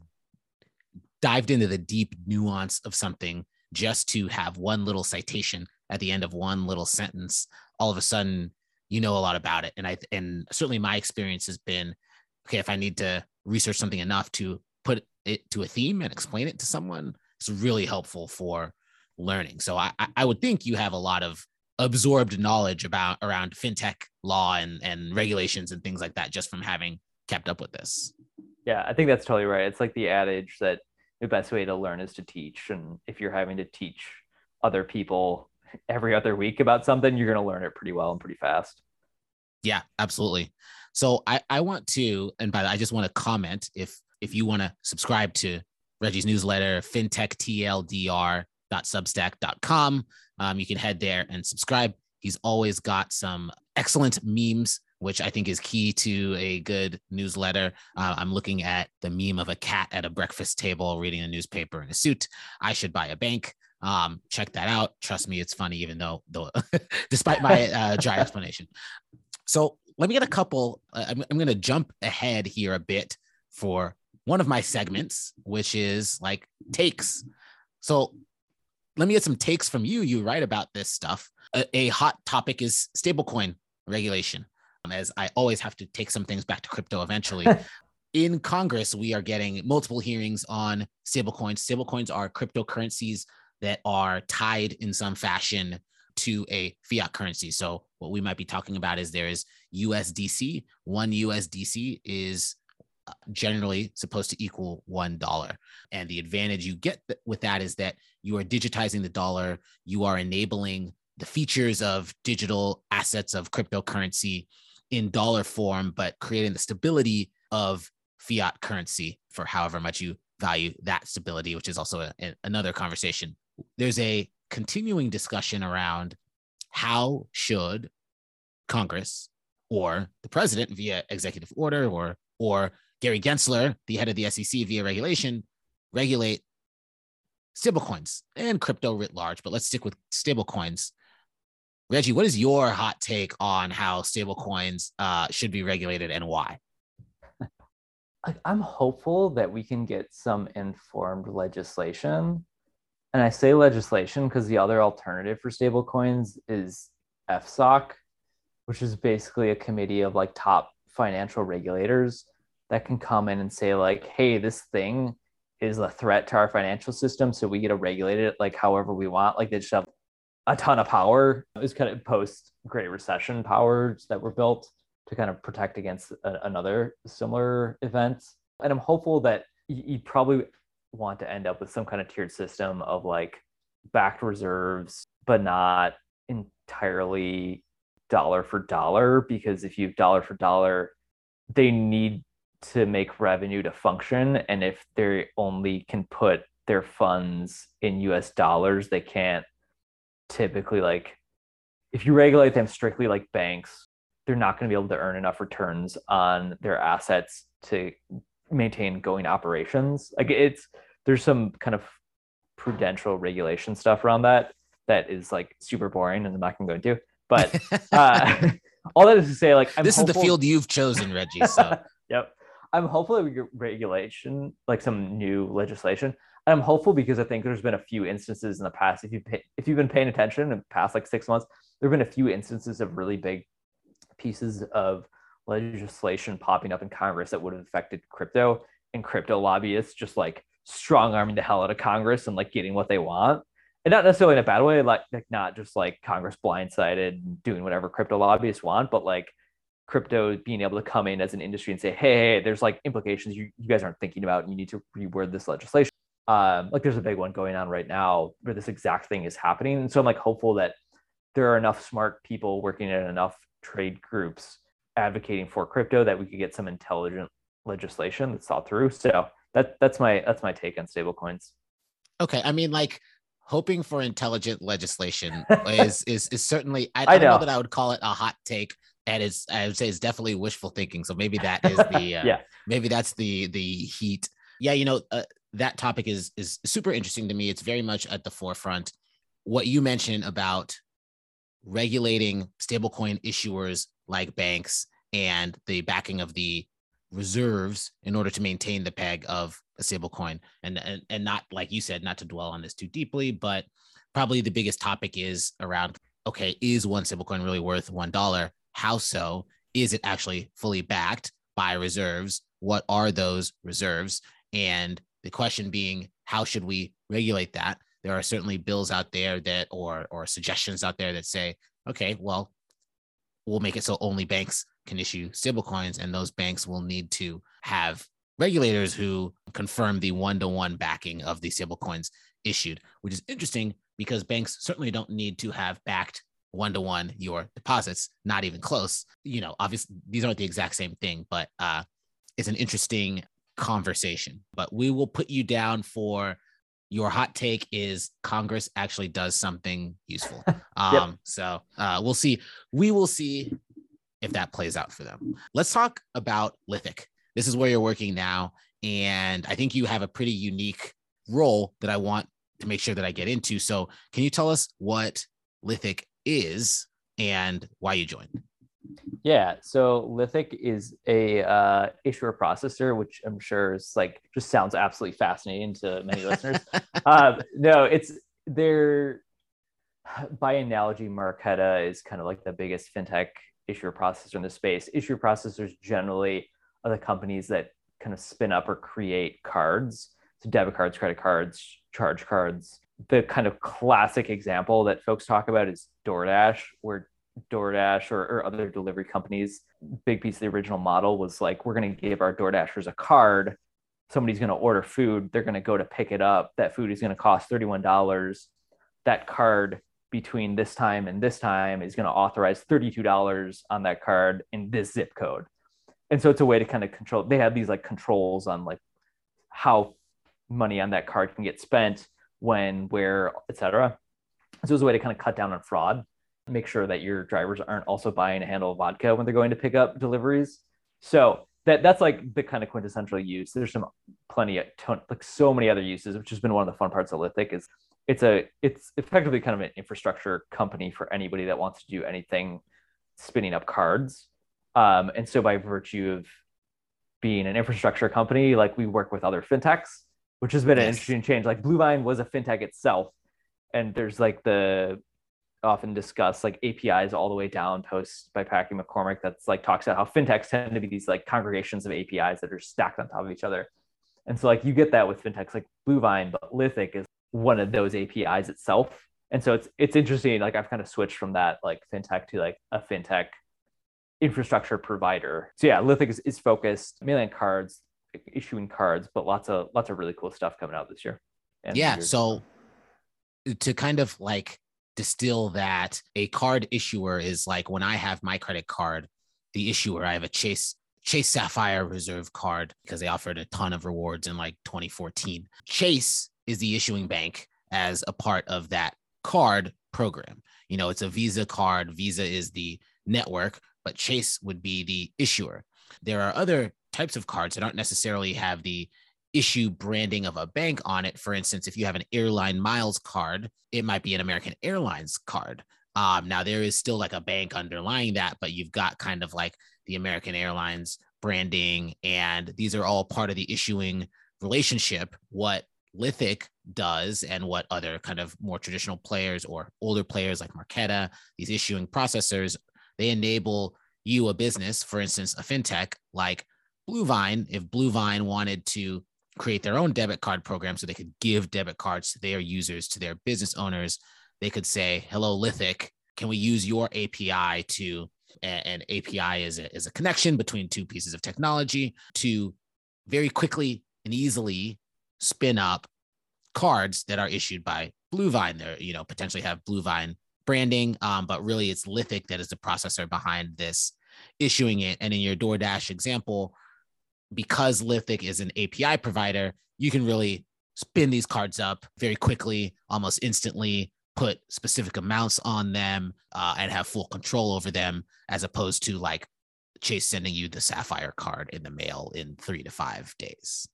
dived into the deep nuance of something just to have one little citation at the end of one little sentence, all of a sudden you know a lot about it. And I and certainly my experience has been okay, if I need to research something enough to put it to a theme and explain it to someone, it's really helpful for learning. So I, I would think you have a lot of absorbed knowledge about around fintech law and and regulations and things like that just from having kept up with this. Yeah, I think that's totally right. It's like the adage that the best way to learn is to teach, and if you're having to teach other people every other week about something, you're going to learn it pretty well and pretty fast. Yeah, absolutely. So I I want to, and by the way I just want to comment if if you want to subscribe to Reggie's newsletter, fintech TLDR substack.com. Um, you can head there and subscribe. He's always got some excellent memes which I think is key to a good newsletter. Uh, I'm looking at the meme of a cat at a breakfast table reading a newspaper in a suit. I should buy a bank. Um, check that out. Trust me, it's funny, even though, though despite my uh, dry explanation. So let me get a couple. Uh, I'm, I'm going to jump ahead here a bit for one of my segments, which is like takes. So let me get some takes from you. You write about this stuff. A, a hot topic is stablecoin regulation as I always have to take some things back to crypto eventually. in Congress, we are getting multiple hearings on stablecoins. Stablecoins are cryptocurrencies that are tied in some fashion to a fiat currency. So, what we might be talking about is there is USDC. One USDC is uh, generally supposed to equal one dollar. And the advantage you get with that is that you are digitizing the dollar, you are enabling the features of digital assets of cryptocurrency in dollar form, but creating the stability of fiat currency for however much you value that stability, which is also a, a, another conversation. There's a continuing discussion around how should Congress or the president via executive order or or Gary Gensler, the head of the SEC via regulation, regulate stablecoins and crypto writ large. But let's stick with stablecoins Reggie, what is your hot take on how stablecoins uh, should be regulated and why? I'm hopeful that we can get some informed legislation. And I say legislation because the other alternative for stablecoins is FSOC, which is basically a committee of like top financial regulators that can come in and say, like, hey, this thing is a threat to our financial system. So we get to regulate it like however we want. Like they just have a ton of power. It was kind of post Great Recession powers that were built to kind of protect against a, another similar event. And I'm hopeful that you, you probably want to end up with some kind of tiered system of like backed reserves, but not entirely dollar for dollar. Because if you dollar for dollar, they need to make revenue to function. And if they only can put their funds in US dollars, they can't typically like if you regulate them strictly like banks, they're not going to be able to earn enough returns on their assets to maintain going operations. Like it's there's some kind of prudential regulation stuff around that that is like super boring and I'm not going to go into. But uh, all that is to say, like I'm this hopeful... is the field you've chosen, Reggie. So yep, I'm hopeful that we get regulation, like some new legislation, I'm hopeful because I think there's been a few instances in the past. If you pay, if you've been paying attention in the past like six months, there have been a few instances of really big pieces of legislation popping up in Congress that would have affected crypto and crypto lobbyists just like strong arming the hell out of Congress and like getting what they want. And not necessarily in a bad way, like, like not just like Congress blindsided doing whatever crypto lobbyists want, but like crypto being able to come in as an industry and say, hey, hey, there's like implications you, you guys aren't thinking about. And you need to reword this legislation um, like there's a big one going on right now where this exact thing is happening. And so I'm like hopeful that there are enough smart people working in enough trade groups advocating for crypto that we could get some intelligent legislation that's thought through. So that that's my that's my take on stablecoins. Okay, I mean like hoping for intelligent legislation is is is certainly I, I, don't know. know. that I would call it a hot take. And it's I would say it's definitely wishful thinking. So maybe that is the uh, yeah maybe that's the the heat. Yeah, you know, uh, that topic is is super interesting to me. It's very much at the forefront. What you mentioned about regulating stablecoin issuers like banks and the backing of the reserves in order to maintain the peg of a stablecoin, and, and and not like you said, not to dwell on this too deeply, but probably the biggest topic is around okay, is one stablecoin really worth one dollar? How so? Is it actually fully backed by reserves? What are those reserves? And the question being, how should we regulate that? There are certainly bills out there that, or or suggestions out there that say, okay, well, we'll make it so only banks can issue stablecoins, and those banks will need to have regulators who confirm the one-to-one backing of the stablecoins issued, which is interesting because banks certainly don't need to have backed one to one your deposits, not even close. You know, obviously these aren't the exact same thing, but uh, it's an interesting conversation. But we will put you down for your hot take is Congress actually does something useful. Um, yep. So uh, we'll see. We will see if that plays out for them. Let's talk about Lithic. This is where you're working now. And I think you have a pretty unique role that I want to make sure that I get into. So, can you tell us what Lithic is and why you joined? Yeah, so Lithic is a uh, issuer processor, which I'm sure is like just sounds absolutely fascinating to many listeners. Uh, no, it's they're by analogy, Marqeta is kind of like the biggest fintech issuer processor in the space. Issuer processors generally are the companies that kind of spin up or create cards, so debit cards, credit cards, charge cards. The kind of classic example that folks talk about is DoorDash, where DoorDash or, or other delivery companies, big piece of the original model was like, we're going to give our DoorDashers a card. Somebody's going to order food. They're going to go to pick it up. That food is going to cost $31. That card between this time and this time is going to authorize $32 on that card in this zip code. And so it's a way to kind of control. They have these like controls on like how money on that card can get spent, when, where, etc. So it's a way to kind of cut down on fraud make sure that your drivers aren't also buying a handle of vodka when they're going to pick up deliveries. So that that's like the kind of quintessential use. There's some plenty of ton, like so many other uses, which has been one of the fun parts of Lithic is it's a it's effectively kind of an infrastructure company for anybody that wants to do anything spinning up cards. Um, and so by virtue of being an infrastructure company, like we work with other fintechs, which has been yes. an interesting change. Like Bluevine was a fintech itself, and there's like the often discuss like APIs all the way down posts by Packy McCormick that's like talks about how fintechs tend to be these like congregations of APIs that are stacked on top of each other. And so like you get that with fintechs like Bluevine, but Lithic is one of those APIs itself. And so it's it's interesting. Like I've kind of switched from that like fintech to like a fintech infrastructure provider. So yeah, Lithic is, is focused mainly on cards, issuing cards, but lots of lots of really cool stuff coming out this year. yeah. So to kind of like distill that a card issuer is like when I have my credit card, the issuer, I have a Chase Chase Sapphire Reserve card because they offered a ton of rewards in like 2014. Chase is the issuing bank as a part of that card program. You know, it's a Visa card. Visa is the network, but Chase would be the issuer. There are other types of cards that aren't necessarily have the issue branding of a bank on it. For instance, if you have an airline miles card, it might be an American Airlines card. Um, now there is still like a bank underlying that, but you've got kind of like the American Airlines branding, and these are all part of the issuing relationship. What Lithic does and what other kind of more traditional players or older players like Marqeta, these issuing processors, they enable you a business, for instance, a fintech like Bluevine, if Bluevine wanted to create their own debit card program so they could give debit cards to their users, to their business owners. They could say, hello, Lithic, can we use your API to, and API is a, is a connection between two pieces of technology to very quickly and easily spin up cards that are issued by Bluevine. They're, you know potentially have Bluevine branding, um, but really it's Lithic that is the processor behind this issuing it. And in your DoorDash example, because Lithic is an API provider, you can really spin these cards up very quickly, almost instantly, put specific amounts on them, uh, and have full control over them, as opposed to like Chase sending you the Sapphire card in the mail in three to five days.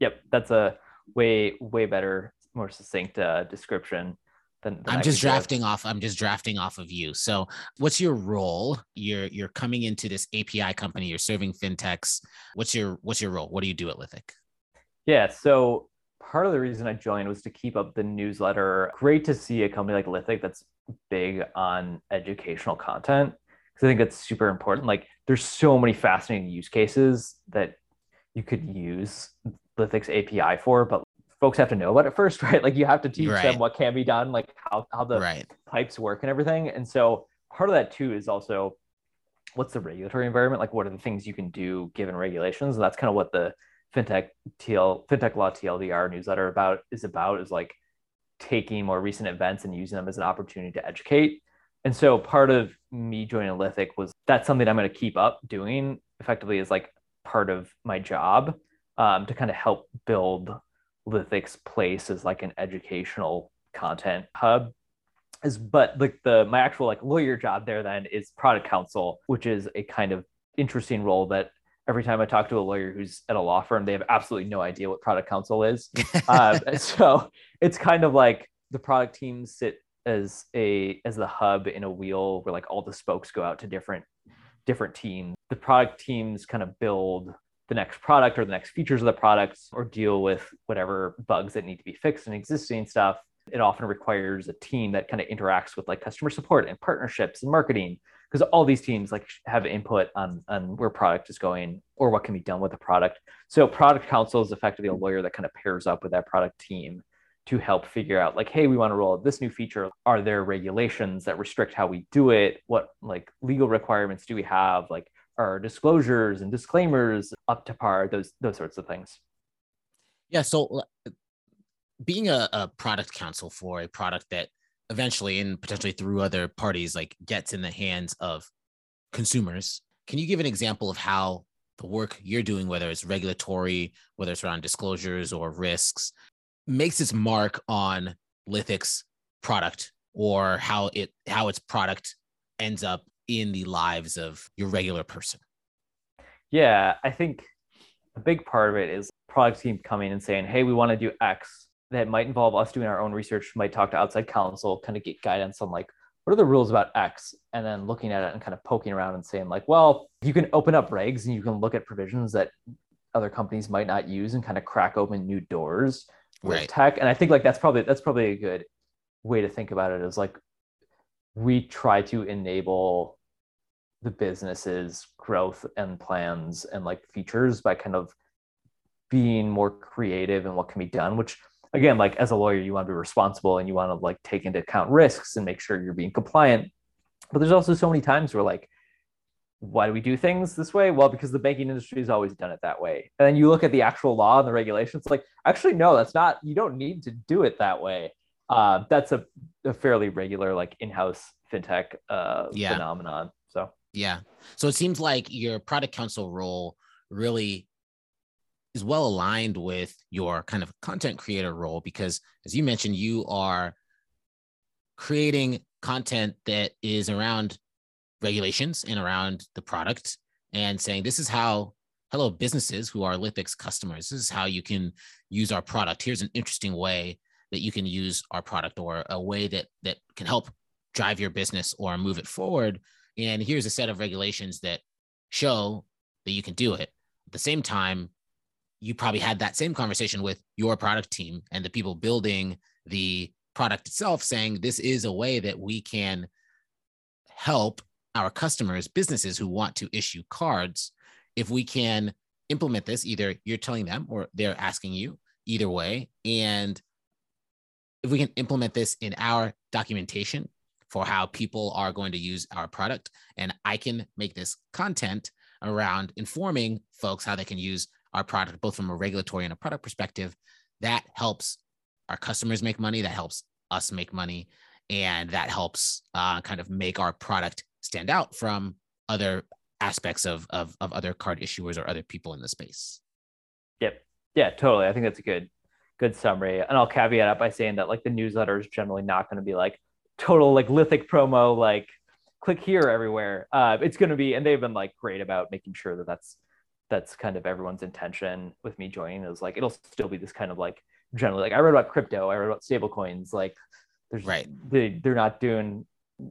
Yep, that's a way way better, more succinct uh, description than, than I'm just drafting off. I'm just drafting off of you. So, what's your role? You're you're coming into this API company. You're serving fintechs. What's your what's your role? What do you do at Lithic? Yeah. So part of the reason I joined was to keep up the newsletter. Great to see a company like Lithic that's big on educational content because I think that's super important. Like, there's so many fascinating use cases that you could use Lithic's API for, but folks have to know about it first, right? Like you have to teach right. them what can be done, like how, how the right. pipes work and everything. And so part of that too is also what's the regulatory environment? Like what are the things you can do given regulations? And that's kind of what the fintech TL fintech law TLDR newsletter about is about is like taking more recent events and using them as an opportunity to educate. And so part of me joining Lithic was that's something I'm going to keep up doing effectively is like part of my job um, to kind of help build Lithic's place as like an educational content hub is but like the my actual like lawyer job there then is product counsel which is a kind of interesting role that every time I talk to a lawyer who's at a law firm, they have absolutely no idea what product counsel is. uh, so it's kind of like the product teams sit as a as the hub in a wheel where like all the spokes go out to different different teams. The product teams kind of build the next product or the next features of the products or deal with whatever bugs that need to be fixed in existing stuff. It often requires a team that kind of interacts with like customer support and partnerships and marketing because all these teams like have input on on where product is going or what can be done with the product. So product counsel is effectively a lawyer that kind of pairs up with that product team to help figure out like hey we want to roll out this new feature are there regulations that restrict how we do it what like legal requirements do we have like are disclosures and disclaimers up to par those those sorts of things. Yeah so being a, a product counsel for a product that eventually and potentially through other parties like gets in the hands of consumers can you give an example of how the work you're doing whether it's regulatory whether it's around disclosures or risks makes its mark on Lithic's product or how it how its product ends up in the lives of your regular person? Yeah i think a big part of it is product team coming and saying hey we want to do x. That might involve us doing our own research might talk to outside counsel kind of get guidance on like what are the rules about x? And then looking at it and kind of poking around and saying like well you can open up regs and you can look at provisions that other companies might not use and kind of crack open new doors with right. tech. And i think like that's probably that's probably a good way to think about it is like we try to enable the business's growth and plans and like features by kind of being more creative and what can be done which again like as a lawyer you want to be responsible and you want to like take into account risks and make sure you're being compliant but there's also so many times where like why do we do things this way? Well, because the banking industry has always done it that way. And then you look at the actual law and the regulations, like, actually, no, that's not, you don't need to do it that way. Uh, that's a, a fairly regular, like, in house fintech uh, yeah. phenomenon. Yeah. So it seems like your product counsel role really is well aligned with your kind of content creator role because, as you mentioned, you are creating content that is around regulations and around the product and saying this is how hello businesses who are Lithic's customers this is how you can use our product here's an interesting way that you can use our product or a way that that can help drive your business or move it forward and here's a set of regulations that show that you can do it at the same time you probably had that same conversation with your product team and the people building the product itself saying this is a way that we can help our customers, businesses who want to issue cards, if we can implement this, either you're telling them or they're asking you, either way. And if we can implement this in our documentation for how people are going to use our product, and I can make this content around informing folks how they can use our product, both from a regulatory and a product perspective, that helps our customers make money, that helps us make money, and that helps uh, kind of make our product stand out from other aspects of, of of other card issuers or other people in the space. Yep. Yeah, totally. I think that's a good good summary. And I'll caveat it by saying that like the newsletter is generally not going to be like total like lithic promo like click here everywhere. Uh, it's going to be, and they've been like great about making sure that that's that's kind of everyone's intention with me joining is like it'll still be this kind of like generally like I read about crypto, I read about stable coins, like there's right they, they're not doing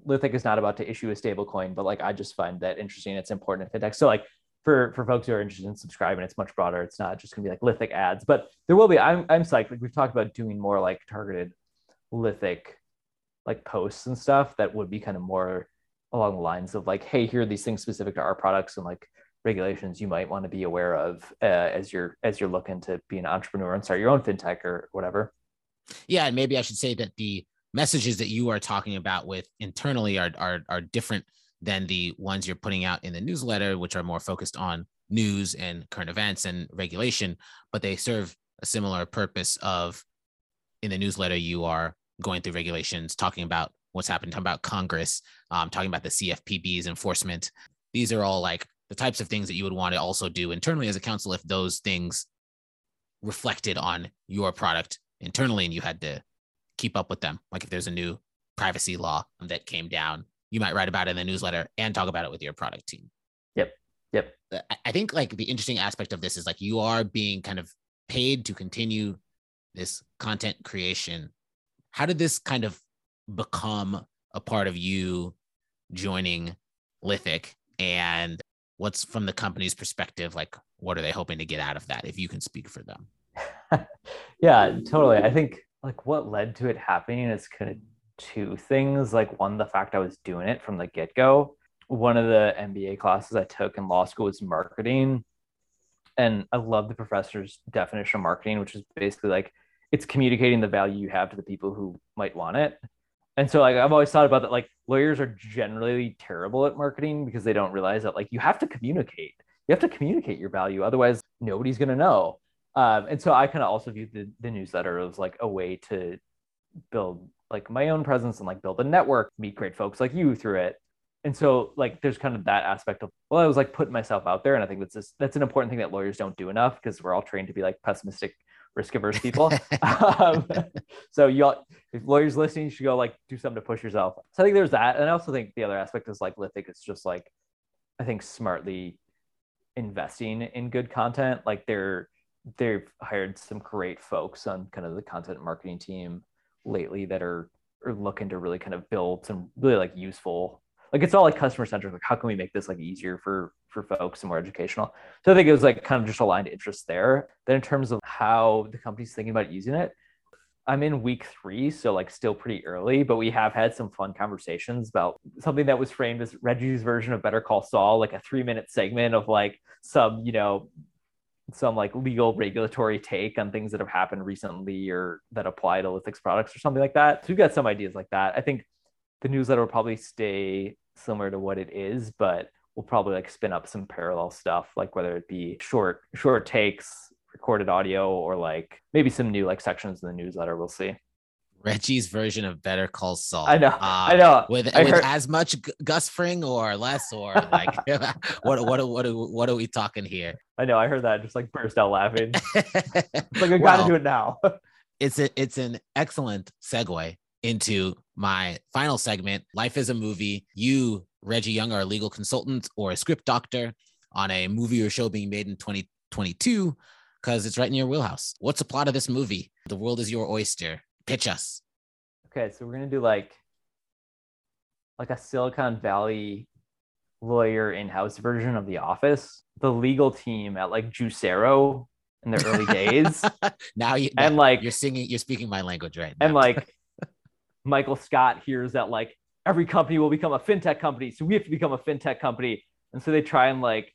Lithic is not about to issue a stable coin, but like I just find that interesting. It's important in fintech. So like for for folks who are interested in subscribing, it's much broader. It's not just gonna be like Lithic ads, but there will be. I'm I'm psyched. Like we've talked about doing more like targeted Lithic like posts and stuff that would be kind of more along the lines of like, hey, here are these things specific to our products and like regulations you might want to be aware of uh, as you're as you're looking to be an entrepreneur and start your own fintech or whatever. Yeah, and maybe I should say that the messages that you are talking about with internally are, are, are different than the ones you're putting out in the newsletter, which are more focused on news and current events and regulation, but they serve a similar purpose of in the newsletter, you are going through regulations, talking about what's happened, talking about Congress, um, talking about the CFPB's enforcement. These are all like the types of things that you would want to also do internally as a counsel if those things reflected on your product internally and you had to keep up with them. Like if there's a new privacy law that came down, you might write about it in the newsletter and talk about it with your product team. Yep. Yep. I think like the interesting aspect of this is like you are being kind of paid to continue this content creation. How did this kind of become a part of you joining Lithic? And what's from the company's perspective like what are they hoping to get out of that if you can speak for them? Yeah totally. I think like what led to it happening is kind of two things. Like one the fact i was doing it from the get-go. One of the mba classes i took in law school was marketing. And i love the professor's definition of marketing which is basically like it's communicating the value you have to the people who might want it and so like I've always thought about that like lawyers are generally terrible at marketing because they don't realize that like you have to communicate. You have to communicate your value, otherwise nobody's gonna know. Um, and so I kind of also view the, the newsletter as like a way to build like my own presence and like build a network, meet great folks like you through it. And so like there's kind of that aspect of well, I was like putting myself out there, and I think that's just, that's an important thing that lawyers don't do enough because we're all trained to be like pessimistic risk averse people. um, so you if lawyers listening, you should go like do something to push yourself. So I think there's that, and I also think the other aspect is like Lithic is just like I think smartly investing in good content. Like they're they've hired some great folks on kind of the content marketing team lately that are are looking to really kind of build some really like useful like it's all like customer centric like how can we make this like easier for for folks and more educational so i think it was like kind of just aligned interests there then in terms of how the company's thinking about using it i'm in week three so like still pretty early but we have had some fun conversations about something that was framed as reggie's version of better call saul like a three minute segment of like some you know some like legal regulatory take on things that have happened recently or that apply to Lithic's products or something like that. So we've got some ideas like that. I think the newsletter will probably stay similar to what it is, but we'll probably like spin up some parallel stuff, like whether it be short short takes, recorded audio, or like maybe some new like sections in the newsletter. We'll see. Reggie's version of Better Call Saul. I know. I um, know. With, I with heard... as much Gus Fring or less, or like what what what what are we talking here? I know. I heard that. Just like burst out laughing. like I got to do it now. it's a, it's an excellent segue into my final segment. Life is a movie. You, Reggie Young, are a legal consultant or a script doctor on a movie or show being made in 2022 because it's right in your wheelhouse. What's the plot of this movie? The world is your oyster. Pitch us. Okay, so we're gonna do like like a Silicon Valley lawyer in-house version of The Office. The legal team at like Juicero in the early days. now you and like you're singing, you're speaking my language right now. And like Michael Scott hears that like every company will become a fintech company, so we have to become a fintech company, and so they try and like,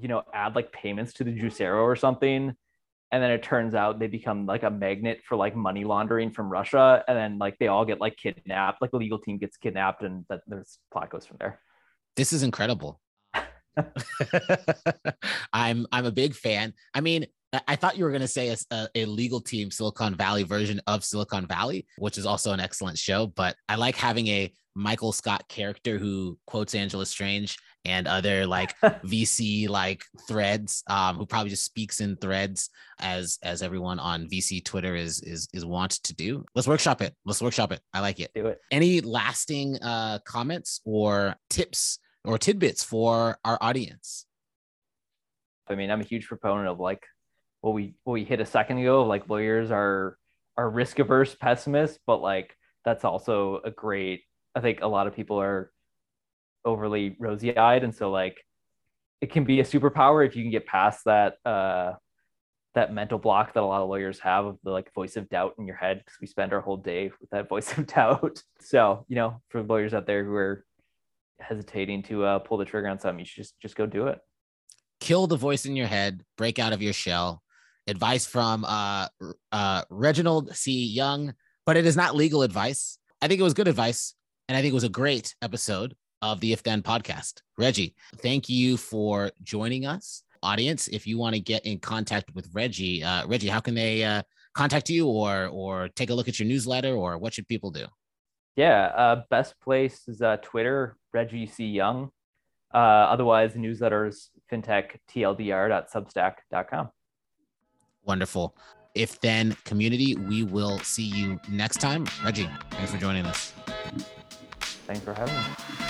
you know, add like payments to the Juicero or something, and then it turns out they become like a magnet for like money laundering from Russia, and then like they all get like kidnapped, like the legal team gets kidnapped, and that there's plot goes from there. This is incredible. I'm I'm a big fan. I mean, I thought you were going to say a, a, legal team Silicon Valley version of Silicon Valley, which is also an excellent show. But I like having a Michael Scott character who quotes Angela Strange and other like VC like threads, um, who probably just speaks in threads as as everyone on VC Twitter is is is wont to do. Let's workshop it. Let's workshop it. I like it. Do it. Any lasting uh, comments or tips or tidbits for our audience? I mean, I'm a huge proponent of like what we what we hit a second ago like lawyers are are risk averse pessimists but like that's also a great i think a lot of people are overly rosy eyed and so like it can be a superpower if you can get past that uh that mental block that a lot of lawyers have of the like voice of doubt in your head because we spend our whole day with that voice of doubt. So you know for lawyers out there who are hesitating to uh, pull the trigger on something you should just just go do it. Kill the voice in your head break out of your shell advice from uh, uh, Reginald C. Young, but it is not legal advice. I think it was good advice, and I think it was a great episode of the If Then podcast. Reggie, thank you for joining us. Audience, if you want to get in contact with Reggie, uh, Reggie, how can they uh, contact you or or take a look at your newsletter or what should people do? Yeah, uh, best place is uh, Twitter, Reggie C. Young. Uh, otherwise, newsletters, newsletter fintech tldr.substack.com. Wonderful. If then community, we will see you next time. Reggie, thanks for joining us. Thanks for having me.